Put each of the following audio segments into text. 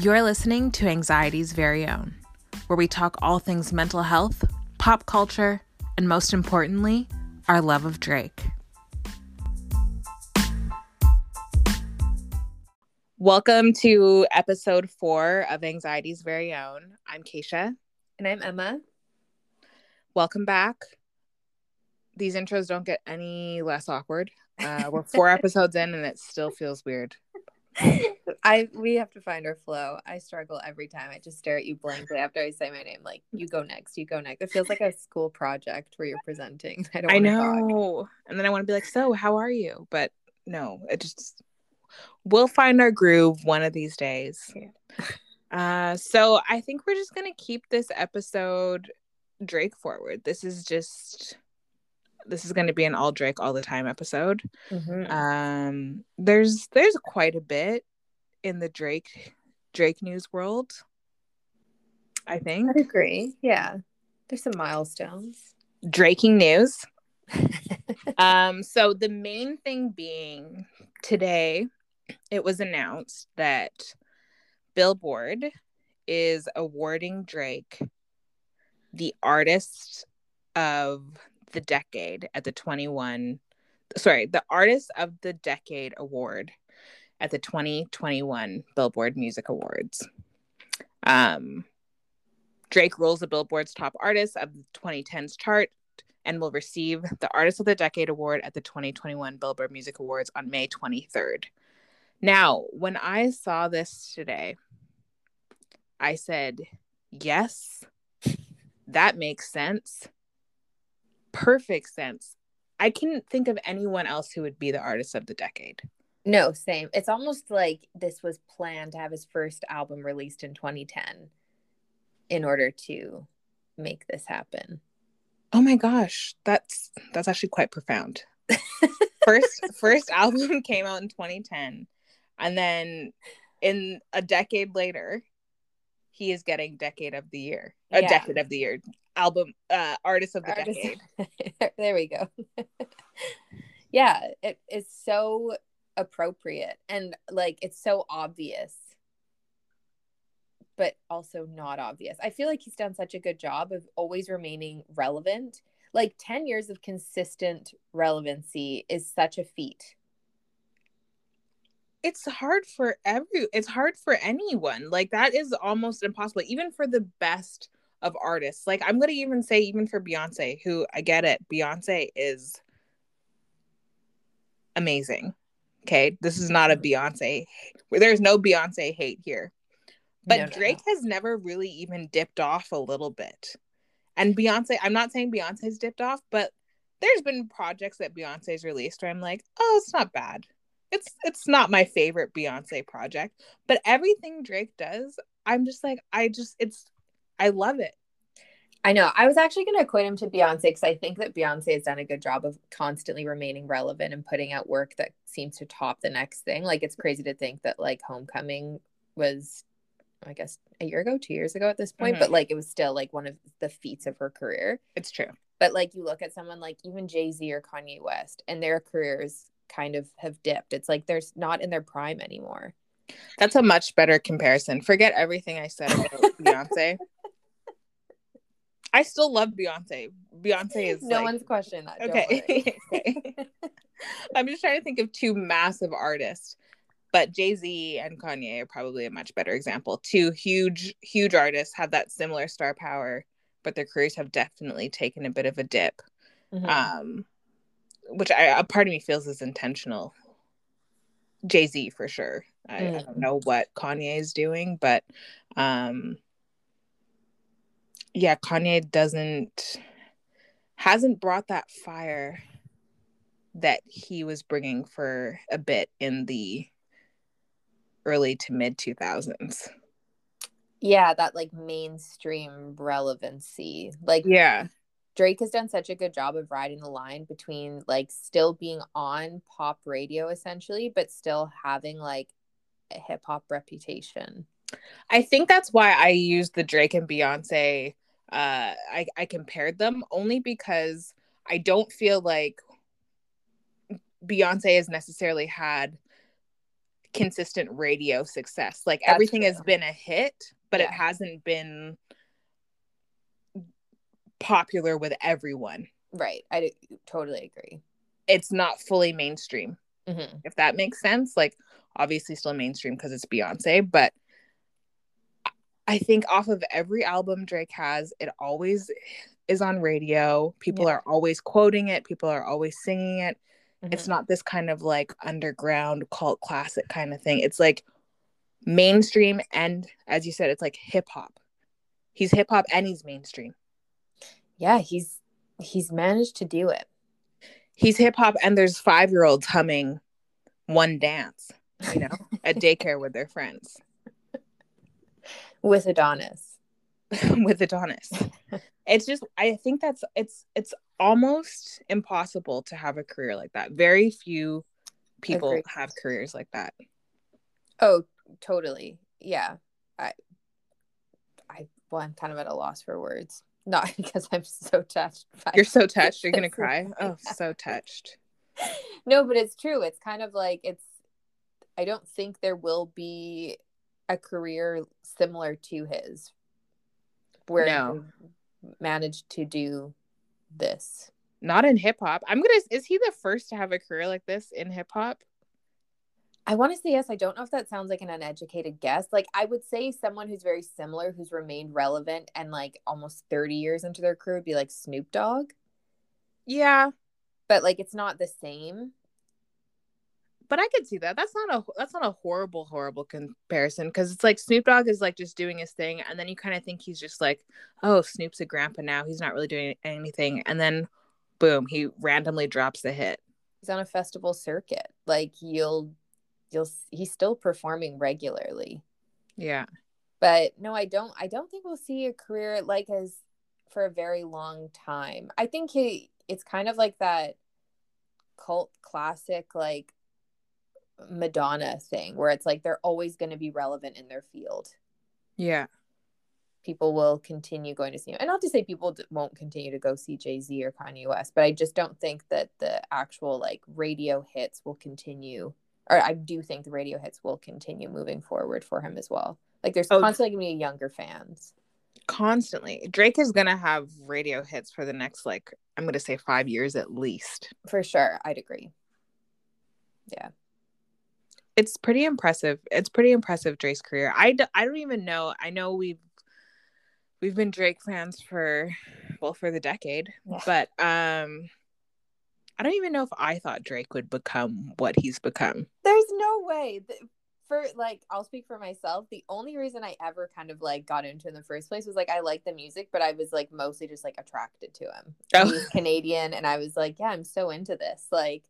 You're listening to Anxiety's Very Own, where we talk all things mental health, pop culture, and most importantly, our love of Drake. Welcome to episode four of Anxiety's Very Own. I'm Keisha. And I'm Emma. Welcome back. These intros don't get any less awkward. Uh, we're four episodes in and it still feels weird. I we have to find our flow. I struggle every time. I just stare at you blankly after I say my name. Like you go next, you go next. It feels like a school project where you're presenting. I don't. I know, talk. and then I want to be like, "So, how are you?" But no, it just we'll find our groove one of these days. Yeah. Uh, so I think we're just gonna keep this episode Drake forward. This is just this is going to be an all Drake all the time episode. Mm-hmm. Um, there's there's quite a bit in the Drake Drake news world. I think. I agree. Yeah, there's some milestones. Draking news. um, so the main thing being today, it was announced that Billboard is awarding Drake the artist of the decade at the 21 sorry the artist of the decade award at the 2021 billboard music awards. Um drake rules the billboard's top artist of the 2010s chart and will receive the artist of the decade award at the 2021 billboard music awards on may 23rd now when i saw this today i said yes that makes sense perfect sense. I couldn't think of anyone else who would be the artist of the decade. No, same. It's almost like this was planned to have his first album released in 2010 in order to make this happen. Oh my gosh, that's that's actually quite profound. first first album came out in 2010 and then in a decade later he is getting decade of the year. A yeah. decade of the year album uh artist of the artist. decade there we go yeah it is so appropriate and like it's so obvious but also not obvious i feel like he's done such a good job of always remaining relevant like 10 years of consistent relevancy is such a feat it's hard for every it's hard for anyone like that is almost impossible even for the best of artists. Like I'm gonna even say even for Beyonce, who I get it, Beyonce is amazing. Okay, this is not a mm-hmm. Beyonce. There's no Beyonce hate here, but no, Drake no. has never really even dipped off a little bit. And Beyonce, I'm not saying Beyonce's dipped off, but there's been projects that Beyonce's released where I'm like, oh, it's not bad. It's it's not my favorite Beyonce project, but everything Drake does, I'm just like, I just it's I love it. I know. I was actually going to equate him to Beyonce because I think that Beyonce has done a good job of constantly remaining relevant and putting out work that seems to top the next thing. Like it's crazy to think that like Homecoming was, I guess, a year ago, two years ago at this point, mm-hmm. but like it was still like one of the feats of her career. It's true. But like you look at someone like even Jay Z or Kanye West, and their careers kind of have dipped. It's like they're not in their prime anymore. That's a much better comparison. Forget everything I said about Beyonce. I still love Beyonce. Beyonce is no like, one's questioning that. Okay. okay. I'm just trying to think of two massive artists, but Jay Z and Kanye are probably a much better example. Two huge, huge artists have that similar star power, but their careers have definitely taken a bit of a dip. Mm-hmm. Um, which I, a part of me feels is intentional. Jay Z for sure. I, mm. I, don't know what Kanye is doing, but um, yeah, Kanye doesn't hasn't brought that fire that he was bringing for a bit in the early to mid 2000s. Yeah, that like mainstream relevancy. Like Yeah. Drake has done such a good job of riding the line between like still being on pop radio essentially, but still having like a hip hop reputation. I think that's why I used the Drake and Beyonce. Uh, I, I compared them only because I don't feel like Beyonce has necessarily had consistent radio success. Like That's everything true. has been a hit, but it hasn't been popular with everyone. Right. I do- totally agree. It's not fully mainstream, hmm if that makes sense. Like obviously still mainstream because it's Beyonce, but I think off of every album Drake has, it always is on radio. People Yeah. are always quoting it, people are always singing it. Mm-hmm. It's not this kind of like underground cult classic kind of thing. It's like mainstream and as you said, it's like hip hop. He's hip hop and he's mainstream. Yeah, he's he's managed to do it. He's hip hop and there's five year olds humming one dance, you know, at daycare with their friends with Adonis. with Adonis. It's just I think that's it's it's almost impossible to have a career like that. Very few people Agreed. have careers like that. Oh, totally. Yeah. I I well, I'm kind of at a loss for words. Not because I'm so touched. You're so touched, you're gonna cry. Oh, so touched. no, but it's true. It's kind of like it's I don't think there will be a career similar to his where No. managed to do this. Not in hip hop. I'm gonna is he the first to have a career like this in hip hop? I want to say yes. I don't know if that sounds like an uneducated guess. Like I would say someone who's very similar, who's remained relevant and like almost 30 years into their career would be like Snoop Dogg. Yeah, But like it's not the same. but I could see that. That's not a that's not a horrible horrible comparison because it's like Snoop Dogg is like just doing his thing, and then you kind of think he's just like, oh, Snoop's a grandpa now. He's not really doing anything, and then boom, he randomly drops a hit. He's on a festival circuit. Like you'll you'll he's still performing regularly. Yeah, But no, I don't I don't think we'll see a career like as for a very long time. I think he it's kind of like that cult classic like Madonna thing where it's like they're always going to be relevant in their field. yeah, People will continue going to see him. And not to say people won't continue to go see Jay-Z or Kanye West, but I just don't think that the actual like radio hits will continue or I do think the radio hits will continue moving forward for him as well. Like there's Oh. constantly to be younger fans. constantly. Drake is gonna have radio hits for the next like I'm gonna say five years at least. For sure, I'd agree. Yeah. It's pretty impressive. It's pretty impressive Drake's career. I, d- I don't even know. I know we've we've been Drake fans for well for the decade, Yeah. but um I don't even know if I thought Drake would become what he's become. There's no way for like I'll speak for myself. The only reason I ever kind of like got into in the first place was like I like the music, but I was like mostly just like attracted to him. Oh. He was Canadian and I was like, yeah, I'm so into this. Like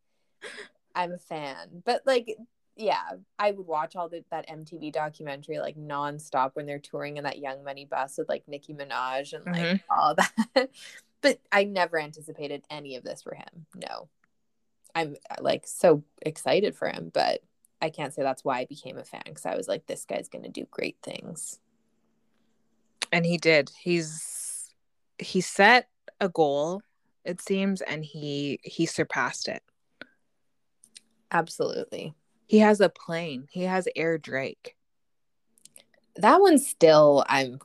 I'm a fan. But like yeah, I would watch all the, that MTV documentary like nonstop when they're touring in that Young Money bus with like Nicki Minaj and like Mhm. all that. But I never anticipated any of this for him. No. I'm uh, like so excited for him, but I can't say that's why I became a fan because I was like, this guy's gonna do great things. And he did. He's he set a goal, it seems, and he he surpassed it. Absolutely. He has a plane. He has Air Drake. That one still I'm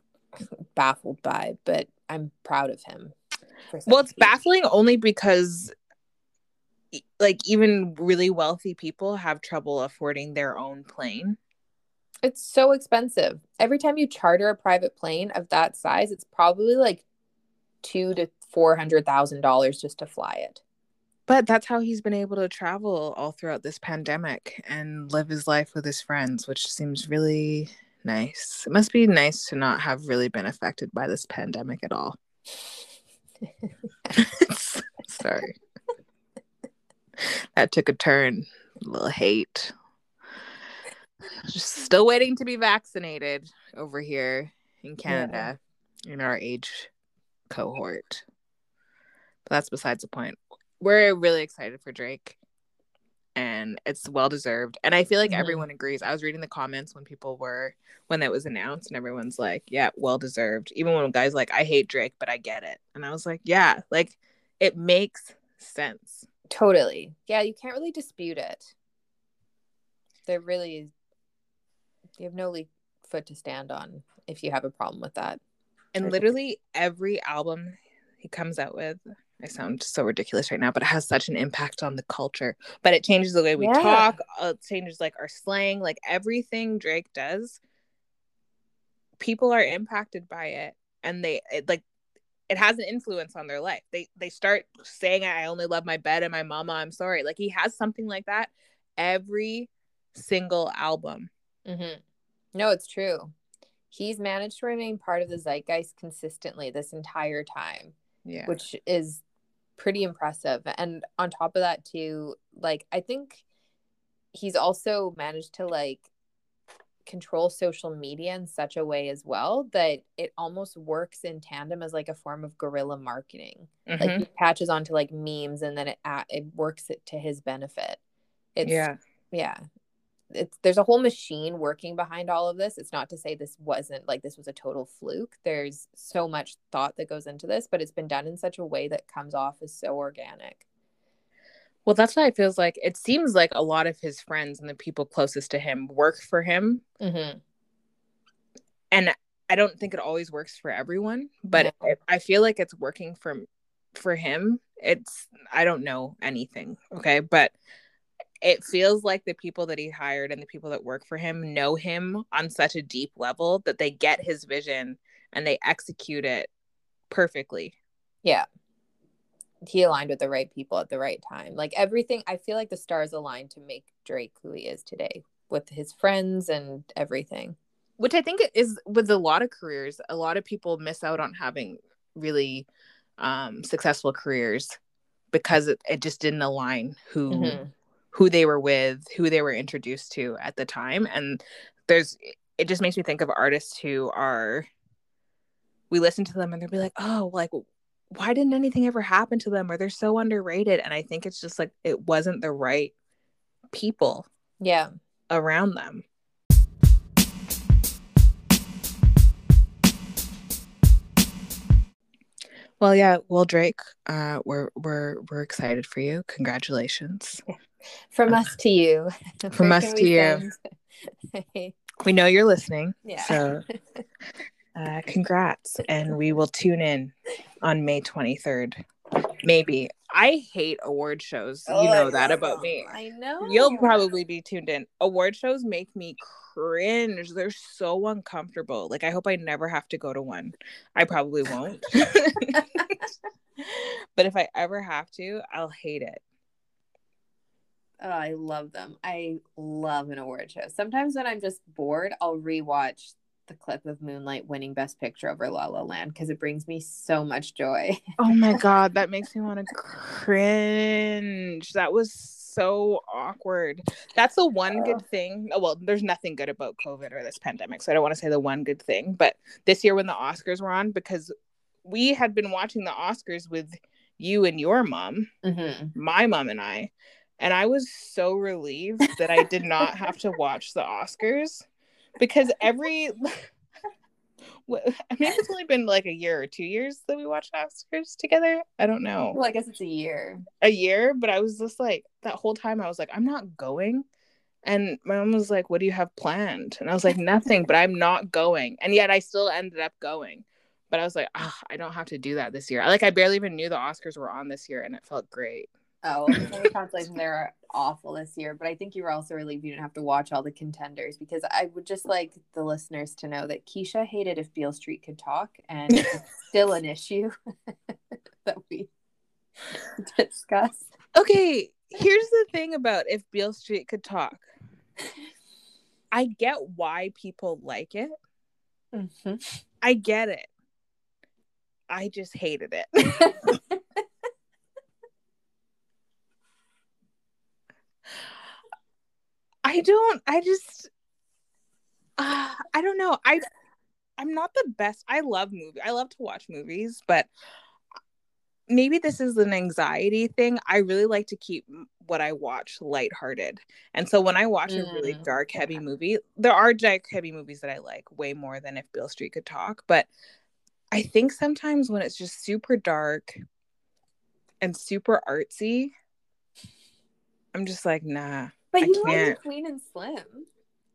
baffled by, but I'm proud of him. Well, it's baffling only because like even really wealthy people have trouble affording their own plane. It's so expensive. Every time you charter a private plane of that size, it's probably like two to four hundred thousand dollars just to fly it. But that's how he's been able to travel all throughout this pandemic and live his life with his friends, which seems really nice. It must be nice to not have really been affected by this pandemic at all. Sorry. that took a turn. A little hate. Just still waiting to be vaccinated over here in Canada in our age cohort. But that's besides the point. We're really excited for Drake and it's well deserved. And I feel like Mhm. everyone agrees. I was reading the comments when people were when that was announced and everyone's like, yeah, well deserved. Even when guys like, I hate Drake, but I get it. And I was like, yeah, like it makes sense. Totally. Yeah, you can't really dispute it. There really is. You have no le- foot to stand on if you have a problem with that. And literally every album he comes out with, I sound so ridiculous right now, but it has such an impact on the culture. But it changes the way we Yeah. talk, uh, it changes like our slang, like everything Drake does. People are impacted by it, and they it, like it has an influence on their life. They they start saying, "I only love my bed and my mama." I'm sorry. Like he has something like that every single album. Mm-hmm. No, it's true. He's managed to remain part of the zeitgeist consistently this entire time, Yeah. which is pretty impressive. And on top of that, too, like I think he's also managed to like control social media in such a way as well that it almost works in tandem as like a form of guerrilla marketing. Like Mhm. he patches onto like memes and then it it works it to his benefit. It's yeah. yeah it's there's a whole machine working behind all of this it's not to say this wasn't like this was a total fluke there's so much thought that goes into this but it's been done in such a way that comes off as so organic Well, that's why it feels like it seems like a lot of his friends and the people closest to him work for him. mm-hmm. And I don't think it always works for everyone, but No. it, I feel like it's working for for him. It's I don't know anything, okay, but it feels like the people that he hired and the people that work for him know him on such a deep level that they get his vision and they execute it perfectly. yeah he aligned with the right people at the right time like everything i feel like the stars aligned to make drake who he is today with his friends and everything which I think is with a lot of careers, a lot of people miss out on having really um, successful careers because it, it just didn't align who Mhm. Who they were with, who they were introduced to at the time, and there's it just makes me think of artists who are we listen to them and they'll be like, oh, like why didn't anything ever happen to them or they're so underrated, and I think it's just like it wasn't the right people yeah around them. Well, yeah, well, Drake, uh, we're we're we're excited for you. Congratulations. From us to you From us to you. We know you're listening. yeah So, uh, congrats, and we will tune in on May 23rd. Maybe. I hate award shows. You Oh, know I that about me. I know. You'll probably be tuned in. Award shows make me cringe. They're so uncomfortable. Like I hope I never have to go to one. I probably won't. but if I ever have to, I'll hate it. Oh, I love them. I love an award show. Sometimes when I'm just bored, I'll rewatch the clip of Moonlight winning Best Picture over La La Land because it brings me so much joy. Oh my god, that makes me want to cringe. That was so awkward. That's the one good thing. Oh, well, there's nothing good about COVID or this pandemic, so I don't want to say the one good thing. But this year when the Oscars were on, because we had been watching the Oscars with you and your mom, Mm-hmm. my mom and I, and I was so relieved that I did not have to watch the Oscars because every I mean, it's only been like a year or two years that we watched Oscars together. I don't know Well, I guess it's a year. a year, but I was just like that whole time I was like, I'm not going. And my mom was like, What do you have planned? And I was like, Nothing, but I'm not going. And yet I still ended up going. But I was like, ah, I don't have to do that this year. Like I barely even knew the Oscars were on this year and it felt great. Oh, the consolation they were awful this year, but I think you were also relieved you didn't have to watch all the contenders because I would just like the listeners to know that Keisha hated if Beale Street could talk, and it's still an issue that we discuss. Okay, here's the thing about if Beale Street could talk. I get why people like it. Mhm. I get it. I just hated it. I don't. I just. Uh, I don't know. I. I'm not the best. I love movie. I love to watch movies, but maybe this is an anxiety thing. I really like to keep what I watch lighthearted, and so when I watch a really Mm, dark, yeah. heavy movie, there are dark, heavy movies that I like way more than if Beale Street could talk. But I think sometimes when it's just super dark and super artsy, I'm just like, nah. But I you can't. Queen and Slim.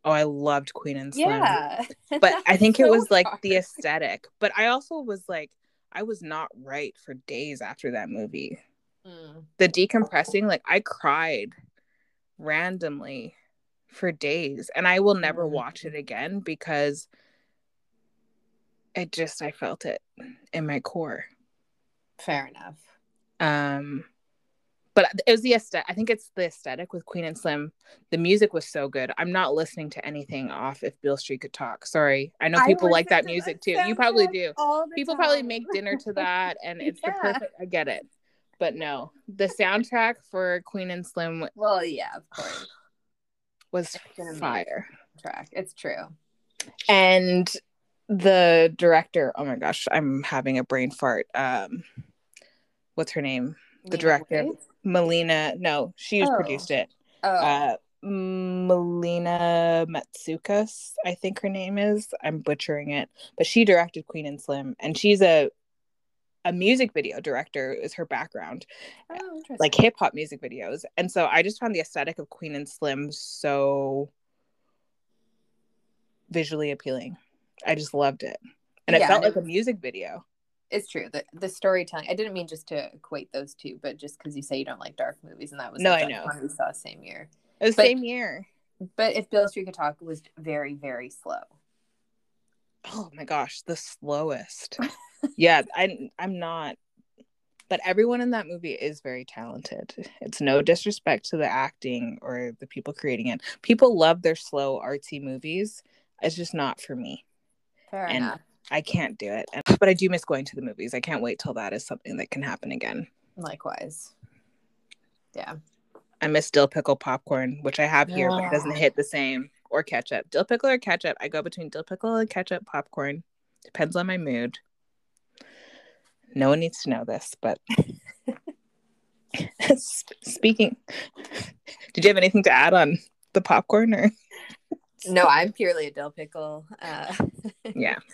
Oh, I loved Queen and Slim. Yeah. But I think it So was like the aesthetic. But I also was like, I was not right for days after that movie. Mm. The decompressing, like I cried randomly for days. And I will never Mm. watch it again because it just I felt it in my core. Fair enough. Um but it was the aesthetic. I think it's the aesthetic with Queen and Slim. The music was so good. I'm not listening to anything off if Beale Street could talk. Sorry. I know I people like that to music too. You probably do. People probably make dinner to that and it's the perfect I get it. But no. The soundtrack for Queen and Slim Well, yeah, of course. was fire. Track. It's true. And the director, oh my gosh, I'm having a brain fart. Um what's her name? The director. Waithe? Melina. No, she Oh. produced it. Oh, uh Melina Matsoukas, I think her name is. I'm butchering it, but she directed Queen and Slim, and she's a a music video director. Is her background oh, interesting. like hip hop music videos, and so I just found the aesthetic of Queen and Slim so visually appealing. I just loved it, and it Yeah, felt and like it a music video. It's true. that the storytelling. I didn't mean just to equate those two, but just because you say you don't like dark movies, and that was No, the I know. we saw same year. It was But- the same year. But if Beale Street could talk, was very very slow. oh my gosh the slowest yeah i i'm not but everyone in that movie is very talented it's no disrespect to the acting or the people creating it people love their slow artsy movies it's just not for me Fair And- enough. I can't do it and, but i do miss going to the movies. I can't wait till that is something that can happen again. Likewise. Yeah. i miss dill pickle popcorn which i have here but it doesn't hit the same or ketchup. Dill pickle or ketchup? I go between dill pickle and ketchup popcorn. Depends on my mood. No one needs to know this but speaking did you have anything to add on the popcorn or? No, I'm purely a dill pickle uh, yeah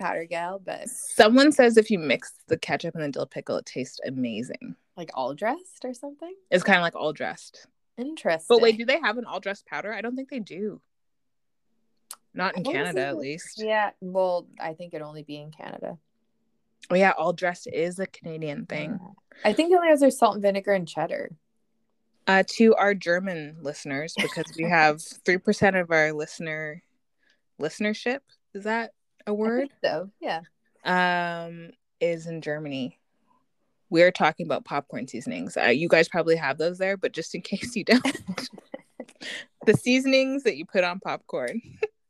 powder gal, but someone says if you mix the ketchup and the dill pickle it tastes amazing like all dressed or something. it's kind of like all dressed Interesting. but wait do they have an all dressed powder i don't think they do not in canada at least Yeah. Well, I think it'd only be in Canada. oh yeah all dressed is a canadian thing I think it only has their salt and vinegar and cheddar. uh, to our German listeners because we have three percent of our listener listenership. Is that a word? So yeah. Um, is in Germany. We're talking about popcorn seasonings. Uh, you guys probably have those there, but just in case you don't, the seasonings that you put on popcorn.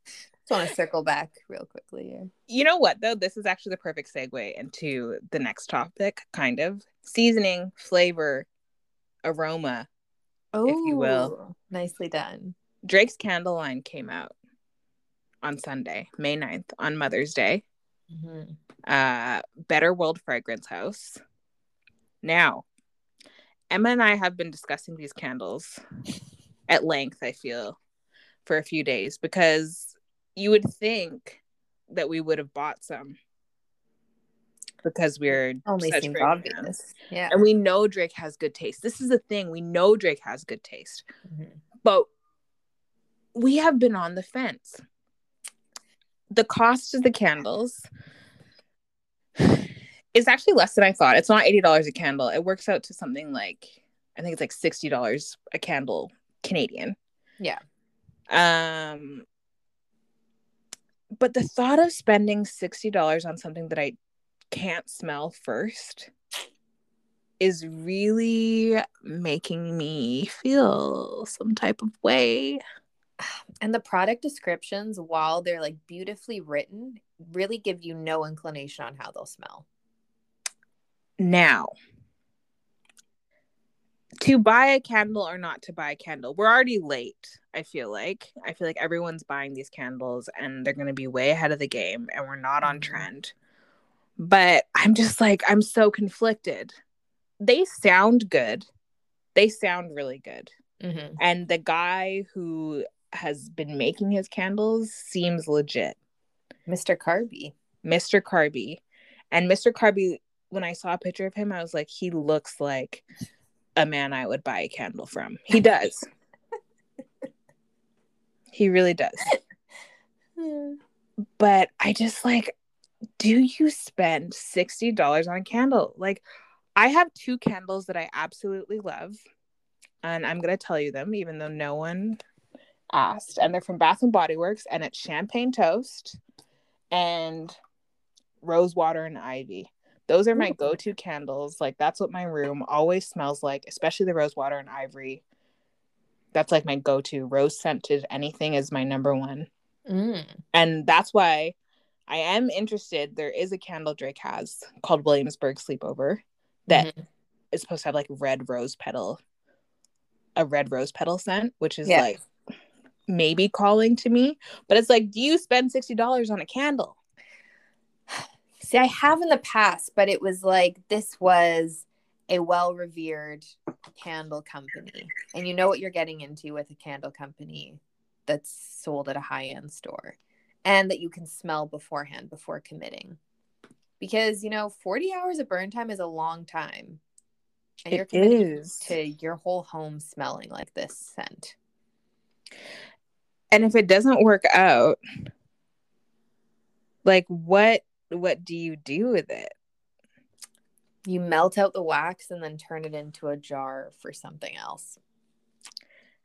Just want to circle back real quickly here. You know what though? This is actually the perfect segue into the next topic. Kind of seasoning, flavor, aroma. Oh, if you will. Nicely done. Drake's Candle Line came out on Sunday, May 9th, on Mother's Day. Mhm. Uh, Better World Fragrance House. Now, Emma and I have been discussing these candles at length, I feel, for a few days because you would think that we would have bought some because we're Only such seems obvious. fans. Yeah. And we know Drake has good taste. This is the thing. We know Drake has good taste. Mhm. but we have been on the fence. The cost of the candles is actually less than I thought. It's not $80 a candle. It works out to something like I think it's like $60 a candle Canadian. Yeah. Um but the thought of spending $60 on something that I can't smell first is really making me feel some type of way. And the product descriptions, while they're like beautifully written, really give you no inclination on how they'll smell. Now, to buy a candle or not to buy a candle, we're already late. I feel like. I feel like everyone's buying these candles and they're going to be way ahead of the game and we're not on Mhm. trend. But I'm just like, I'm so conflicted. They sound good. They sound really good. Mm-hmm. And the guy who has been making his candles seems legit. Mr. Carby. Mr. Carby. And Mr. Carby, when I saw a picture of him, I was like, he looks like a man I would buy a candle from. He does. He really does. but I just like, do you spend $60 on a candle? Like, I have two candles that I absolutely love. And I'm going to tell you them, even though no one asked. And they're from Bath and Body Works. And it's Champagne Toast and Rose Water and Ivy. Those are my go to candles. Like, that's what my room always smells like, especially the Rose Water and Ivory. That's like my go to. Rose scented anything is my number one. Mm. And that's why I am interested. There is a candle Drake has called Williamsburg Sleepover that mm-hmm. is supposed to have like red rose petal, a red rose petal scent, which is yeah. like maybe calling to me. But it's like, do you spend $60 on a candle? See, I have in the past, but it was like this was a well revered candle company. And you know what you're getting into with a candle company that's sold at a high end store and that you can smell beforehand before committing. Because, you know, 40 hours of burn time is a long time. And it you're committing is. to your whole home smelling like this scent. And if it doesn't work out, like what what do you do with it? You melt out the wax and then turn it into a jar for something else.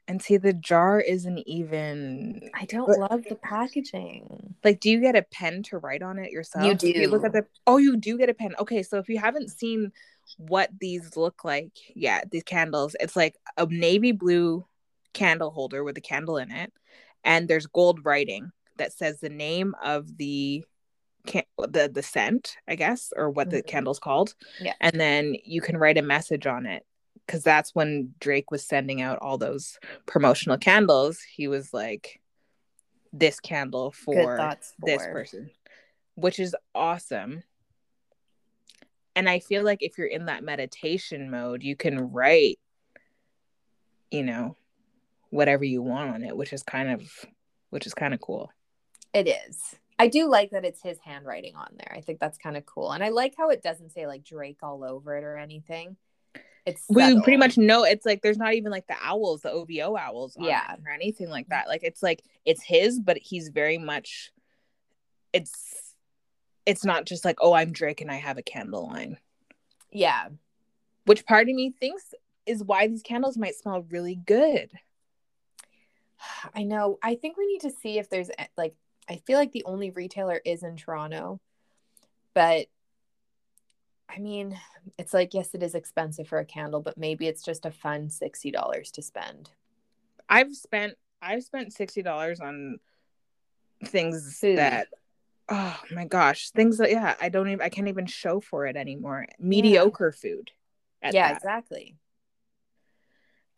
And see, the jar isn't even. I don't but, love the packaging. Like, do you get a pen to write on it yourself? You do. You look at the. Oh, you do get a pen. Okay, so if you haven't seen what these look like, yeah, these candles, it's like a navy blue candle holder with a candle in it, and there's gold writing that says the name of the can- the the scent, I guess, or what the mm-hmm. candle's called. Yeah. And then you can write a message on it because that's when Drake was sending out all those promotional candles. He was like, "This candle for, for this person," which is awesome. And I feel like if you're in that meditation mode, you can write, you know, whatever you want on it, which is kind of, which is kind of cool. It is. I do like that it's his handwriting on there. I think that's kind of cool. And I like how it doesn't say like Drake all over it or anything. It's we pretty much know it's like there's not even like the owls, the OVO owls, yeah, or anything like that. Like it's like it's his, but he's very much it's it's not just like, oh, I'm Drake and I have a candle line. Yeah. Which part of me thinks is why these candles might smell really good. I know. I think we need to see if there's eh, like I feel like the only retailer is in Toronto, but I mean, it's like, yes, it is expensive for a candle, but maybe it's just a fun $60 to spend. I've spent, I've spent $60 on things Food. that, oh my gosh, things that, yeah, I don't even, I can't even show for it anymore. Mediocre yeah. food. Yeah, that. exactly.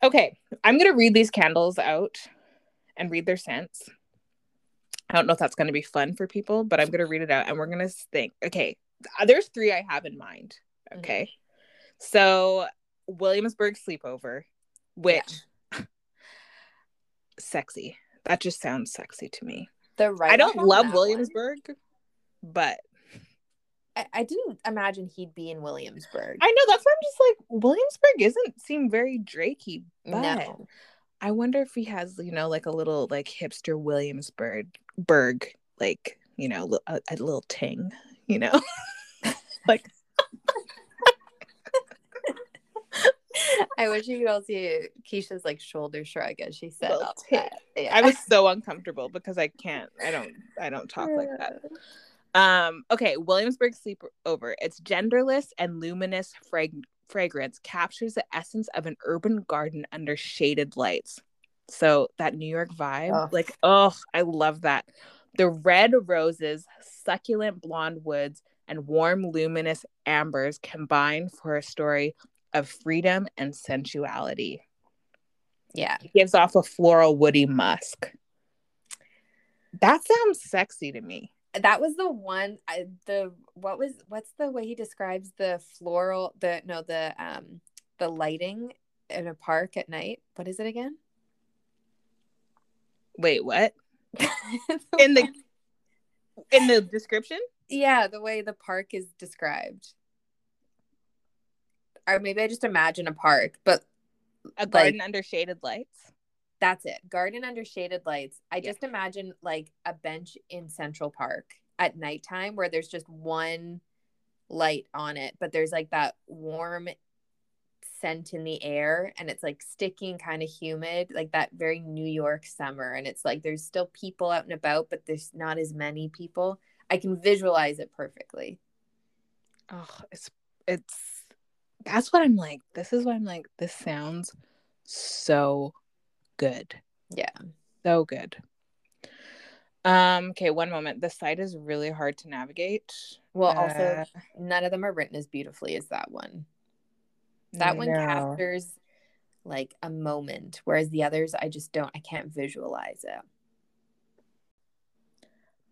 Okay. I'm going to read these candles out and read their scents. I don't know if that's going to be fun for people, but I'm going to read it out and we're going to think. Okay, there's three I have in mind. Okay. Mm-hmm. So, Williamsburg sleepover, which yeah. sexy. That just sounds sexy to me. The right I don't love Williamsburg, one. but I, I, didn't imagine he'd be in Williamsburg. I know that's why I'm just like Williamsburg isn't seem very Drakey, but no. I wonder if he has, you know, like a little like hipster Williamsburg Berg, like, you know, a, a little ting, you know? like I wish you could all see Keisha's like shoulder shrug as she said all that. Yeah. I was so uncomfortable because I can't I don't I don't talk like that. Um okay, Williamsburg sleepover. It's genderless and luminous frag- fragrance captures the essence of an urban garden under shaded lights. So that New York vibe, oh. like, oh, I love that. The red roses, succulent blonde woods, and warm, luminous ambers combine for a story of freedom and sensuality. Yeah. It gives off a floral, woody musk. That sounds sexy to me that was the one I, the what was what's the way he describes the floral the no the um the lighting in a park at night? What is it again? Wait what? In the in the description? Yeah the way the park is described. Or maybe i just imagine a park but a garden like, under shaded lights That's it. Garden under shaded lights. I just imagine like a bench in Central Park at nighttime where there's just one light on it, but there's like that warm scent in the air and it's like sticking kind of humid, like that very New York summer. And it's like there's still people out and about, but there's not as many people. I can visualize it perfectly. Oh, it's it's that's what I'm like. This is what I'm like. This sounds so good. Yeah. So good. Um, okay, one moment. The site is really hard to navigate. Well, uh, also none of them are written as beautifully as that one. That no. one captures like a moment, whereas the others I just don't I can't visualize it.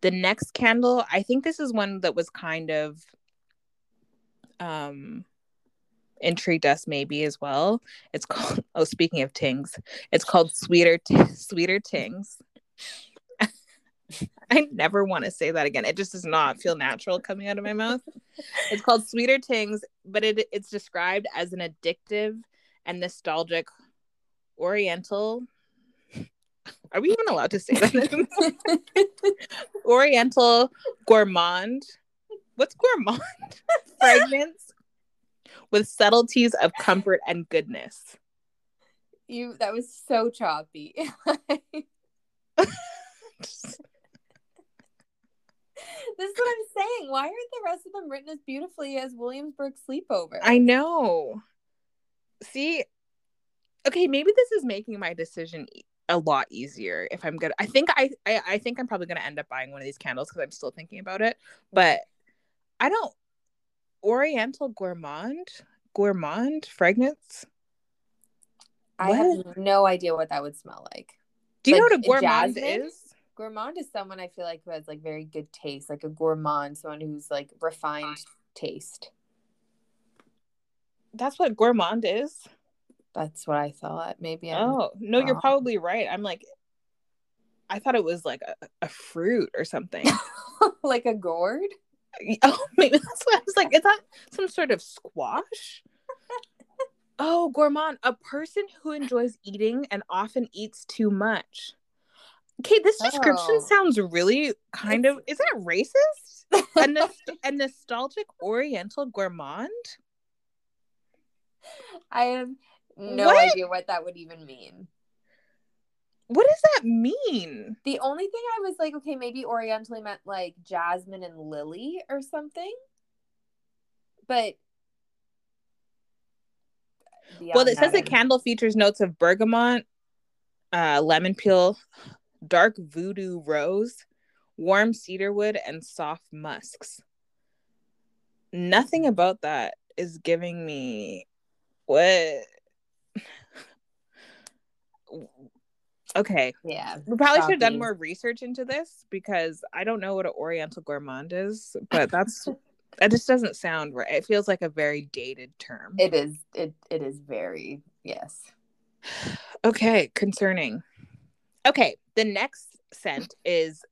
The next candle, I think this is one that was kind of um intrigued us maybe as well. It's called oh speaking of tings, it's called Sweeter T- Sweeter Tings. I never want to say that again. It just does not feel natural coming out of my mouth. It's called Sweeter Tings, but it it's described as an addictive and nostalgic oriental are we even allowed to say that? oriental gourmand. What's gourmand? Fragrance with subtleties of comfort and goodness. You that was so choppy. this is what I'm saying. Why aren't the rest of them written as beautifully as Williamsburg Sleepover? I know. See, okay, maybe this is making my decision a lot easier if I'm good. I think I, I, I think I'm probably gonna end up buying one of these candles because I'm still thinking about it. But I don't Oriental gourmand gourmand fragrance. I what? have no idea what that would smell like. Do you like, know what a gourmand jasmine? is? gourmand is someone I feel like who has like very good taste, like a gourmand, someone who's like refined taste. That's what gourmand is. That's what I thought. Maybe. I'm oh no, wrong. you're probably right. I'm like, I thought it was like a, a fruit or something, like a gourd. Oh, maybe that's what I was like. Is that some sort of squash? oh, gourmand, a person who enjoys eating and often eats too much. Okay, this description oh. sounds really kind of is that racist? a, no- a nostalgic oriental gourmand? I have no what? idea what that would even mean. What does that mean? The only thing I was like, okay, maybe orientally meant like jasmine and lily or something. But well, it says the candle features notes of bergamot, uh, lemon peel, dark voodoo rose, warm cedarwood, and soft musks. Nothing about that is giving me what. Okay. Yeah. We probably should have done more research into this because I don't know what an Oriental gourmand is, but that's that just doesn't sound right. It feels like a very dated term. It is. It it is very yes. Okay, concerning. Okay, the next scent is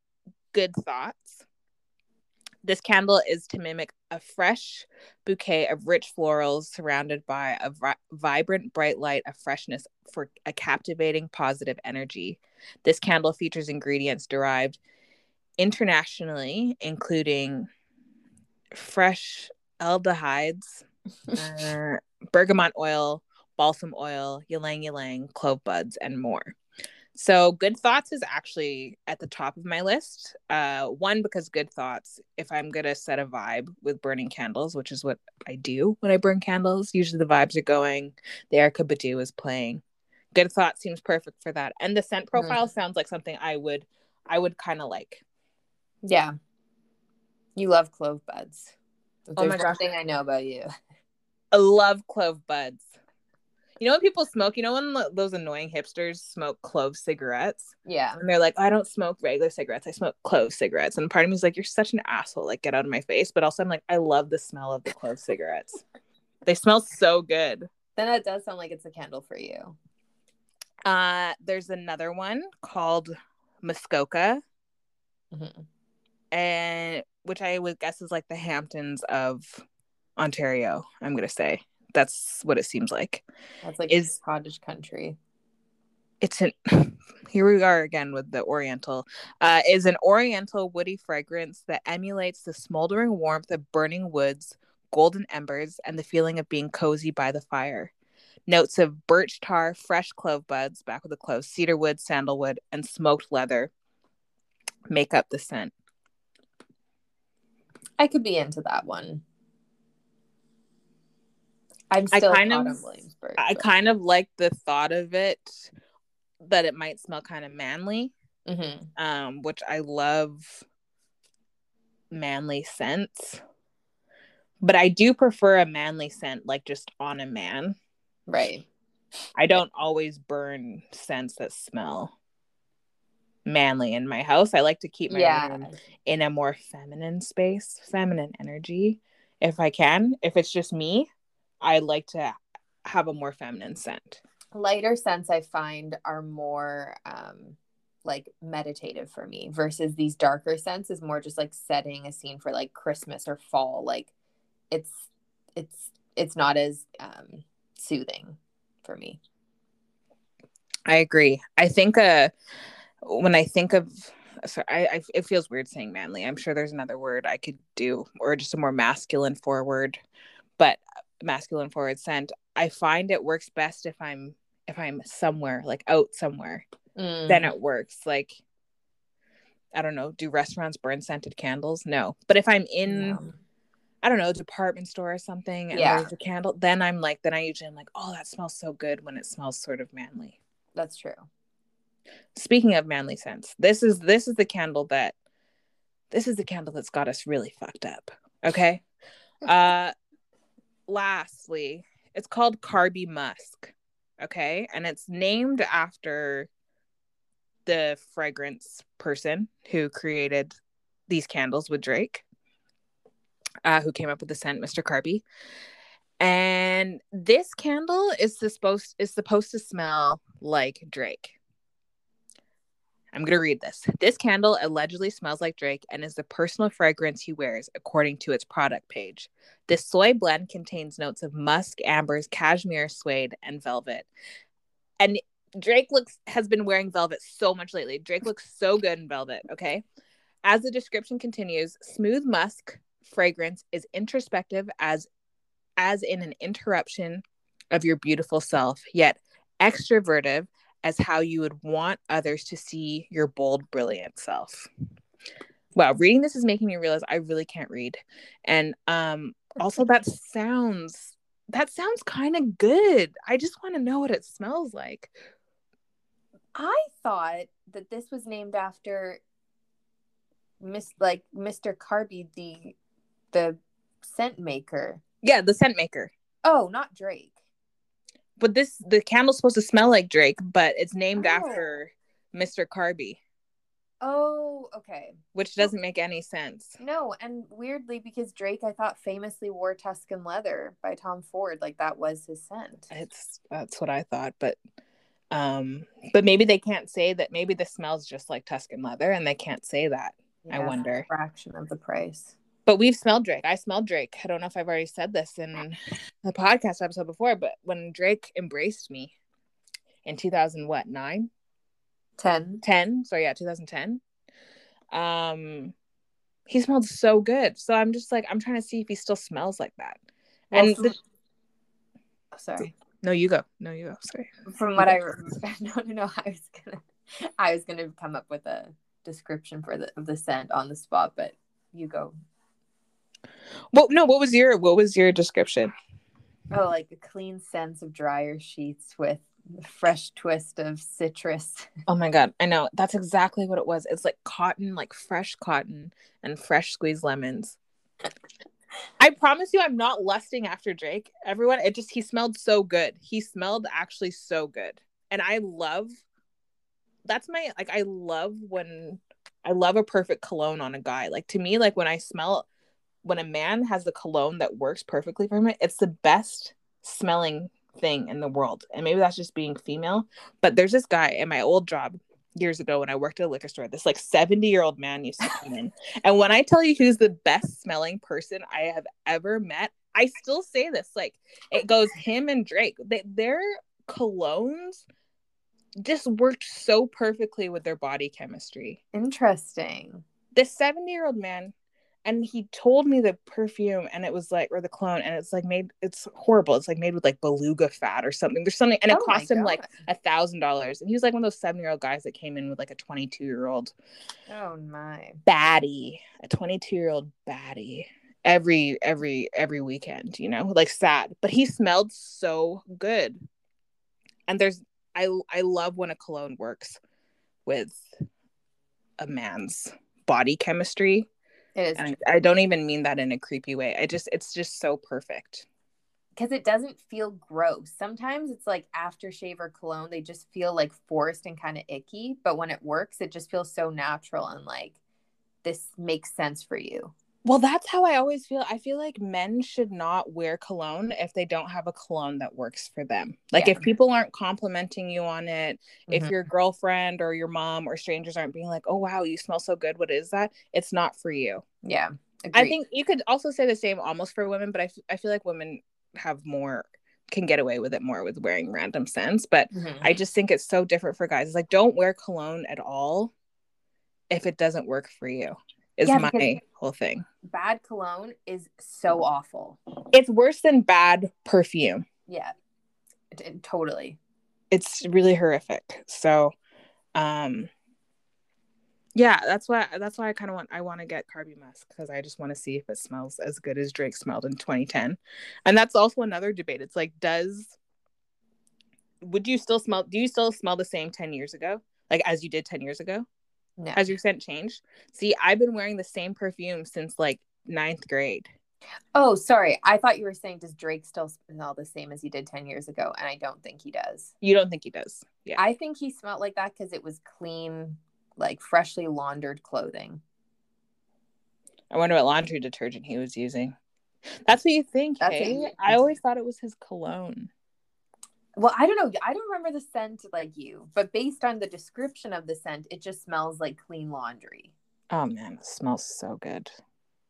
Good Thoughts. This candle is to mimic a fresh bouquet of rich florals surrounded by a vi- vibrant bright light of freshness for a captivating positive energy. This candle features ingredients derived internationally, including fresh aldehydes, uh, bergamot oil, balsam oil, ylang ylang, clove buds, and more. So good thoughts is actually at the top of my list. Uh, one because good thoughts. If I'm gonna set a vibe with burning candles, which is what I do when I burn candles, usually the vibes are going. The Erykah Badu is playing. Good thought seems perfect for that, and the scent mm-hmm. profile mm. sounds like something I would, I would kind of like. Yeah, you love clove buds. If oh my gosh, thing I know about you. I love clove buds. You know when people smoke, you know when those annoying hipsters smoke clove cigarettes? Yeah. And they're like, I don't smoke regular cigarettes. I smoke clove cigarettes. And part of me is like, you're such an asshole. Like, get out of my face. But also, I'm like, I love the smell of the clove cigarettes. They smell so good. Then it does sound like it's a candle for you. Uh, there's another one called Muskoka. Mm-hmm. And which I would guess is like the Hamptons of Ontario, I'm gonna say that's what it seems like. That's like is cottage country. it's an here we are again with the oriental uh, is an oriental woody fragrance that emulates the smoldering warmth of burning woods golden embers and the feeling of being cozy by the fire notes of birch tar fresh clove buds back with the cloves cedarwood sandalwood and smoked leather make up the scent I could be into that one. I'm still I kind of, on Williamsburg. I kind of like the thought of it that it might smell kind of manly Mhm. um, which I love manly scents. But I do prefer a manly scent, like just on a man. Right. I don't always burn scents that smell manly in my house. I like to keep my Yeah. room in a more feminine space, feminine energy, if I can. If it's just me, I like to have a more feminine scent. Lighter scents I find are more um like meditative for me versus these darker scents is more just like setting a scene for like Christmas or fall. Like it's it's it's not as um soothing for me. I agree. I think uh when I think of sorry, I, I it feels weird saying manly. I'm sure there's another word I could do or just a more masculine forward, but masculine forward scent. I find it works best if I'm if I'm somewhere like out somewhere. Mm. Then it works. Like I don't know, do restaurants burn scented candles? No. But if I'm in. I don't know, a department store or something and Yeah. there's a candle, then I'm like then I usually am like, "Oh, that smells so good when it smells sort of manly." That's true. speaking of manly scents this is this is the candle that this is the candle that's got us really fucked up okay uh lastly it's called carby musk okay? And it's named after the fragrance person who created these candles with drake uh, who came up with the scent mr carby. And this candle is supposed is supposed to smell like drake I'm going to read this. This candle allegedly smells like Drake and is the personal fragrance he wears, according to its product page. This soy blend contains notes of musk, ambers, cashmere, suede, and velvet. And Drake looks has been wearing velvet so much lately. Drake looks so good in velvet, okay? As the description continues, smooth musk fragrance is introspective as as in an interruption of your beautiful self, yet extrovertive as how you would want others to see your bold, brilliant self. Wow, reading this is making me realize I really can't read. And um also that sounds that sounds kind of good. I just want to know what it smells like. I thought that this was named after Miss like Mr. Carby, the the scent maker. Yeah, the scent maker. Oh, not Drake. But this the candle's supposed to smell like Drake, but it's named Oh. after Mr. Carby, Oh, okay. which doesn't make any sense. No, and weirdly because Drake I thought famously wore Tuscan leather by Tom Ford, like that was his scent. It's that's what I thought, but um but maybe they can't say that maybe this smells just like Tuscan leather and they can't say that. I Yeah, wonder. fraction of the price. But we've smelled Drake. I smelled Drake. I don't know if I've already said this in the podcast episode before, but when Drake embraced me in 2000 what, 9? 10. 10? So yeah, 2010. Um he smelled so good. So I'm just like I'm trying to see if he still smells like that. Well, and from- the, oh, sorry. no, you go. No, you go. Sorry. From what I remember, no, no, no. I was gonna, I was gonna come up with a description for the of the scent on the spot, but you go. Well, no, what was your what was your description? Oh, like a clean sense of dryer sheets with a fresh twist of citrus. Oh my god, I know. That's exactly what it was. It's like cotton, like fresh cotton and fresh squeezed lemons. I promise you I'm not lusting after Drake. Everyone, it just he smelled so good. He smelled actually so good. And I love that's my like I love when I love a perfect cologne on a guy. Like to me like when I smell when a man has the cologne that works perfectly for him, it's the best smelling thing in the world. And maybe that's just being female, but there's this guy in my old job years ago when I worked at a liquor store. This like 70 year old man used to come in. And when I tell you who's the best smelling person I have ever met, I still say this. Like it goes him and Drake. They, their colognes just worked so perfectly with their body chemistry. Interesting. This 70 year old man, and he told me the perfume, and it was like, or the clone and it's like made, it's horrible. It's like made with like beluga fat or something. There's something, and it Oh cost him like a thousand dollars. And he was like one of those seven year old guys that came in with like a 22 year old Oh my. baddie, a 22 year old baddie every every every weekend, you know, like sad. But he smelled so good. And there's I I love when a cologne works with a man's body chemistry. It is And I, I don't even mean that in a creepy way. I just it's just so perfect. because it doesn't feel gross. Sometimes it's like aftershave or cologne, they just feel like forced and kind of icky. But when it works, it just feels so natural and like this makes sense for you. Well, that's how I always feel. I feel like men should not wear cologne if they don't have a cologne that works for them. Like Yeah. if people aren't complimenting you on it, if Mhm. your girlfriend or your mom or strangers aren't being like, "Oh wow, you smell so good. What is that?" It's not for you. yeah, I think you could also say the same almost for women, but I, f- I feel like women have more can get away with it more with wearing random scents, but Mhm. I just think it's so different for guys. It's like don't wear cologne at all if it doesn't work for you. Is Yeah, my whole thing. bad cologne is so awful. It's worse than bad perfume. Yeah, It- totally. It's really horrific. So, um, yeah, that's why that's why I kind of want I want to get Carby Musk because I just want to see if it smells as good as Drake smelled in 2010, and that's also another debate. It's like, does would you still smell? Do you still smell the same 10 years ago, like as you did 10 years ago? No. Has your scent changed? See, I've been wearing the same perfume since like ninth grade. oh, sorry. I thought you were saying does Drake still smell the same as he did 10 years ago? And I don't think he does. You don't think he does? Yeah. I think he smelled like that because it was clean, like freshly laundered clothing. I wonder what laundry detergent he was using. That's what you think, That's hey? what you- I always thought it was his cologne. Well, I don't know. I don't remember the scent like you, but based on the description of the scent, it just smells like clean laundry. Oh man, it smells so good.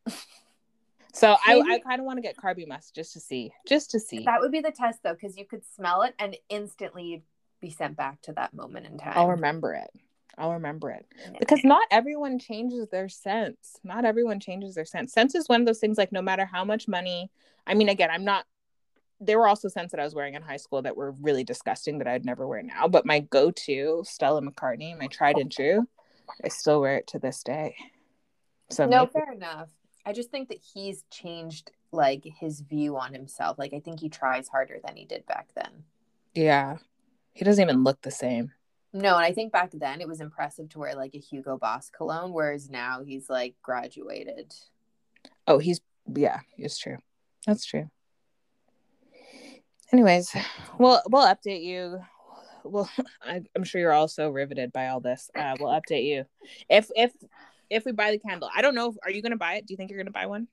so I, I kind of want to get Carby Musk just to see, just to see. That would be the test, though, because you could smell it and instantly you'd be sent back to that moment in time. I'll remember it. I'll remember it Yeah. because not everyone changes their sense. Not everyone changes their sense. Sense is one of those things. Like no matter how much money, I mean, again, I'm not. There were also scents that I was wearing in high school that were really disgusting that I'd never wear now. But my go-to Stella McCartney, my tried and true, I still wear it to this day. So no, maybe- fair enough. I just think that he's changed like his view on himself. Like I think he tries harder than he did back then. yeah, he doesn't even look the same. No, and I think back then it was impressive to wear like a Hugo Boss cologne, whereas now he's like graduated. Oh, he's yeah, it's true. That's true. Anyways, we'll we'll update you. Well, I'm sure you're also riveted by all this. Uh, we'll update you if if if we buy the candle. I don't know. Are you gonna buy it? Do you think you're gonna buy one?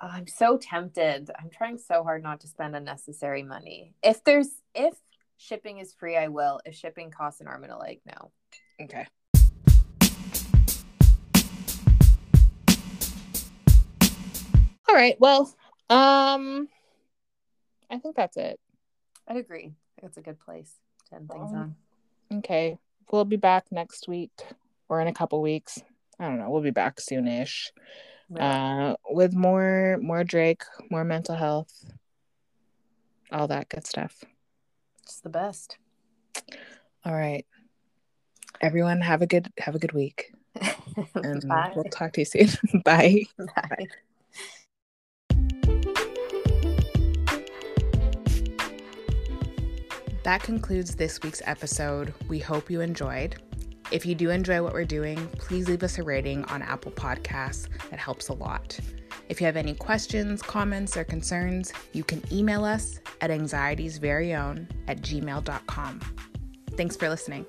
Oh, I'm so tempted. I'm trying so hard not to spend unnecessary money. If there's if shipping is free, I will. If shipping costs an arm and a leg, no. Okay. All right. Well, um, I think that's it. I'd agree. That's a good place to end things Um, on. Okay. We'll be back next week or in a couple weeks. I don't know. We'll be back soonish. Uh, with more more Drake, more mental health, all that good stuff. it's the best. All right. Everyone have a good have a good week. And Bye. we'll talk to you soon. Bye. Bye. That concludes this week's episode. We hope you enjoyed. If you do enjoy what we're doing, please leave us a rating on Apple Podcasts. That helps a lot. If you have any questions, comments, or concerns, you can email us at anxietiesveryown at gmail.com. Thanks for listening.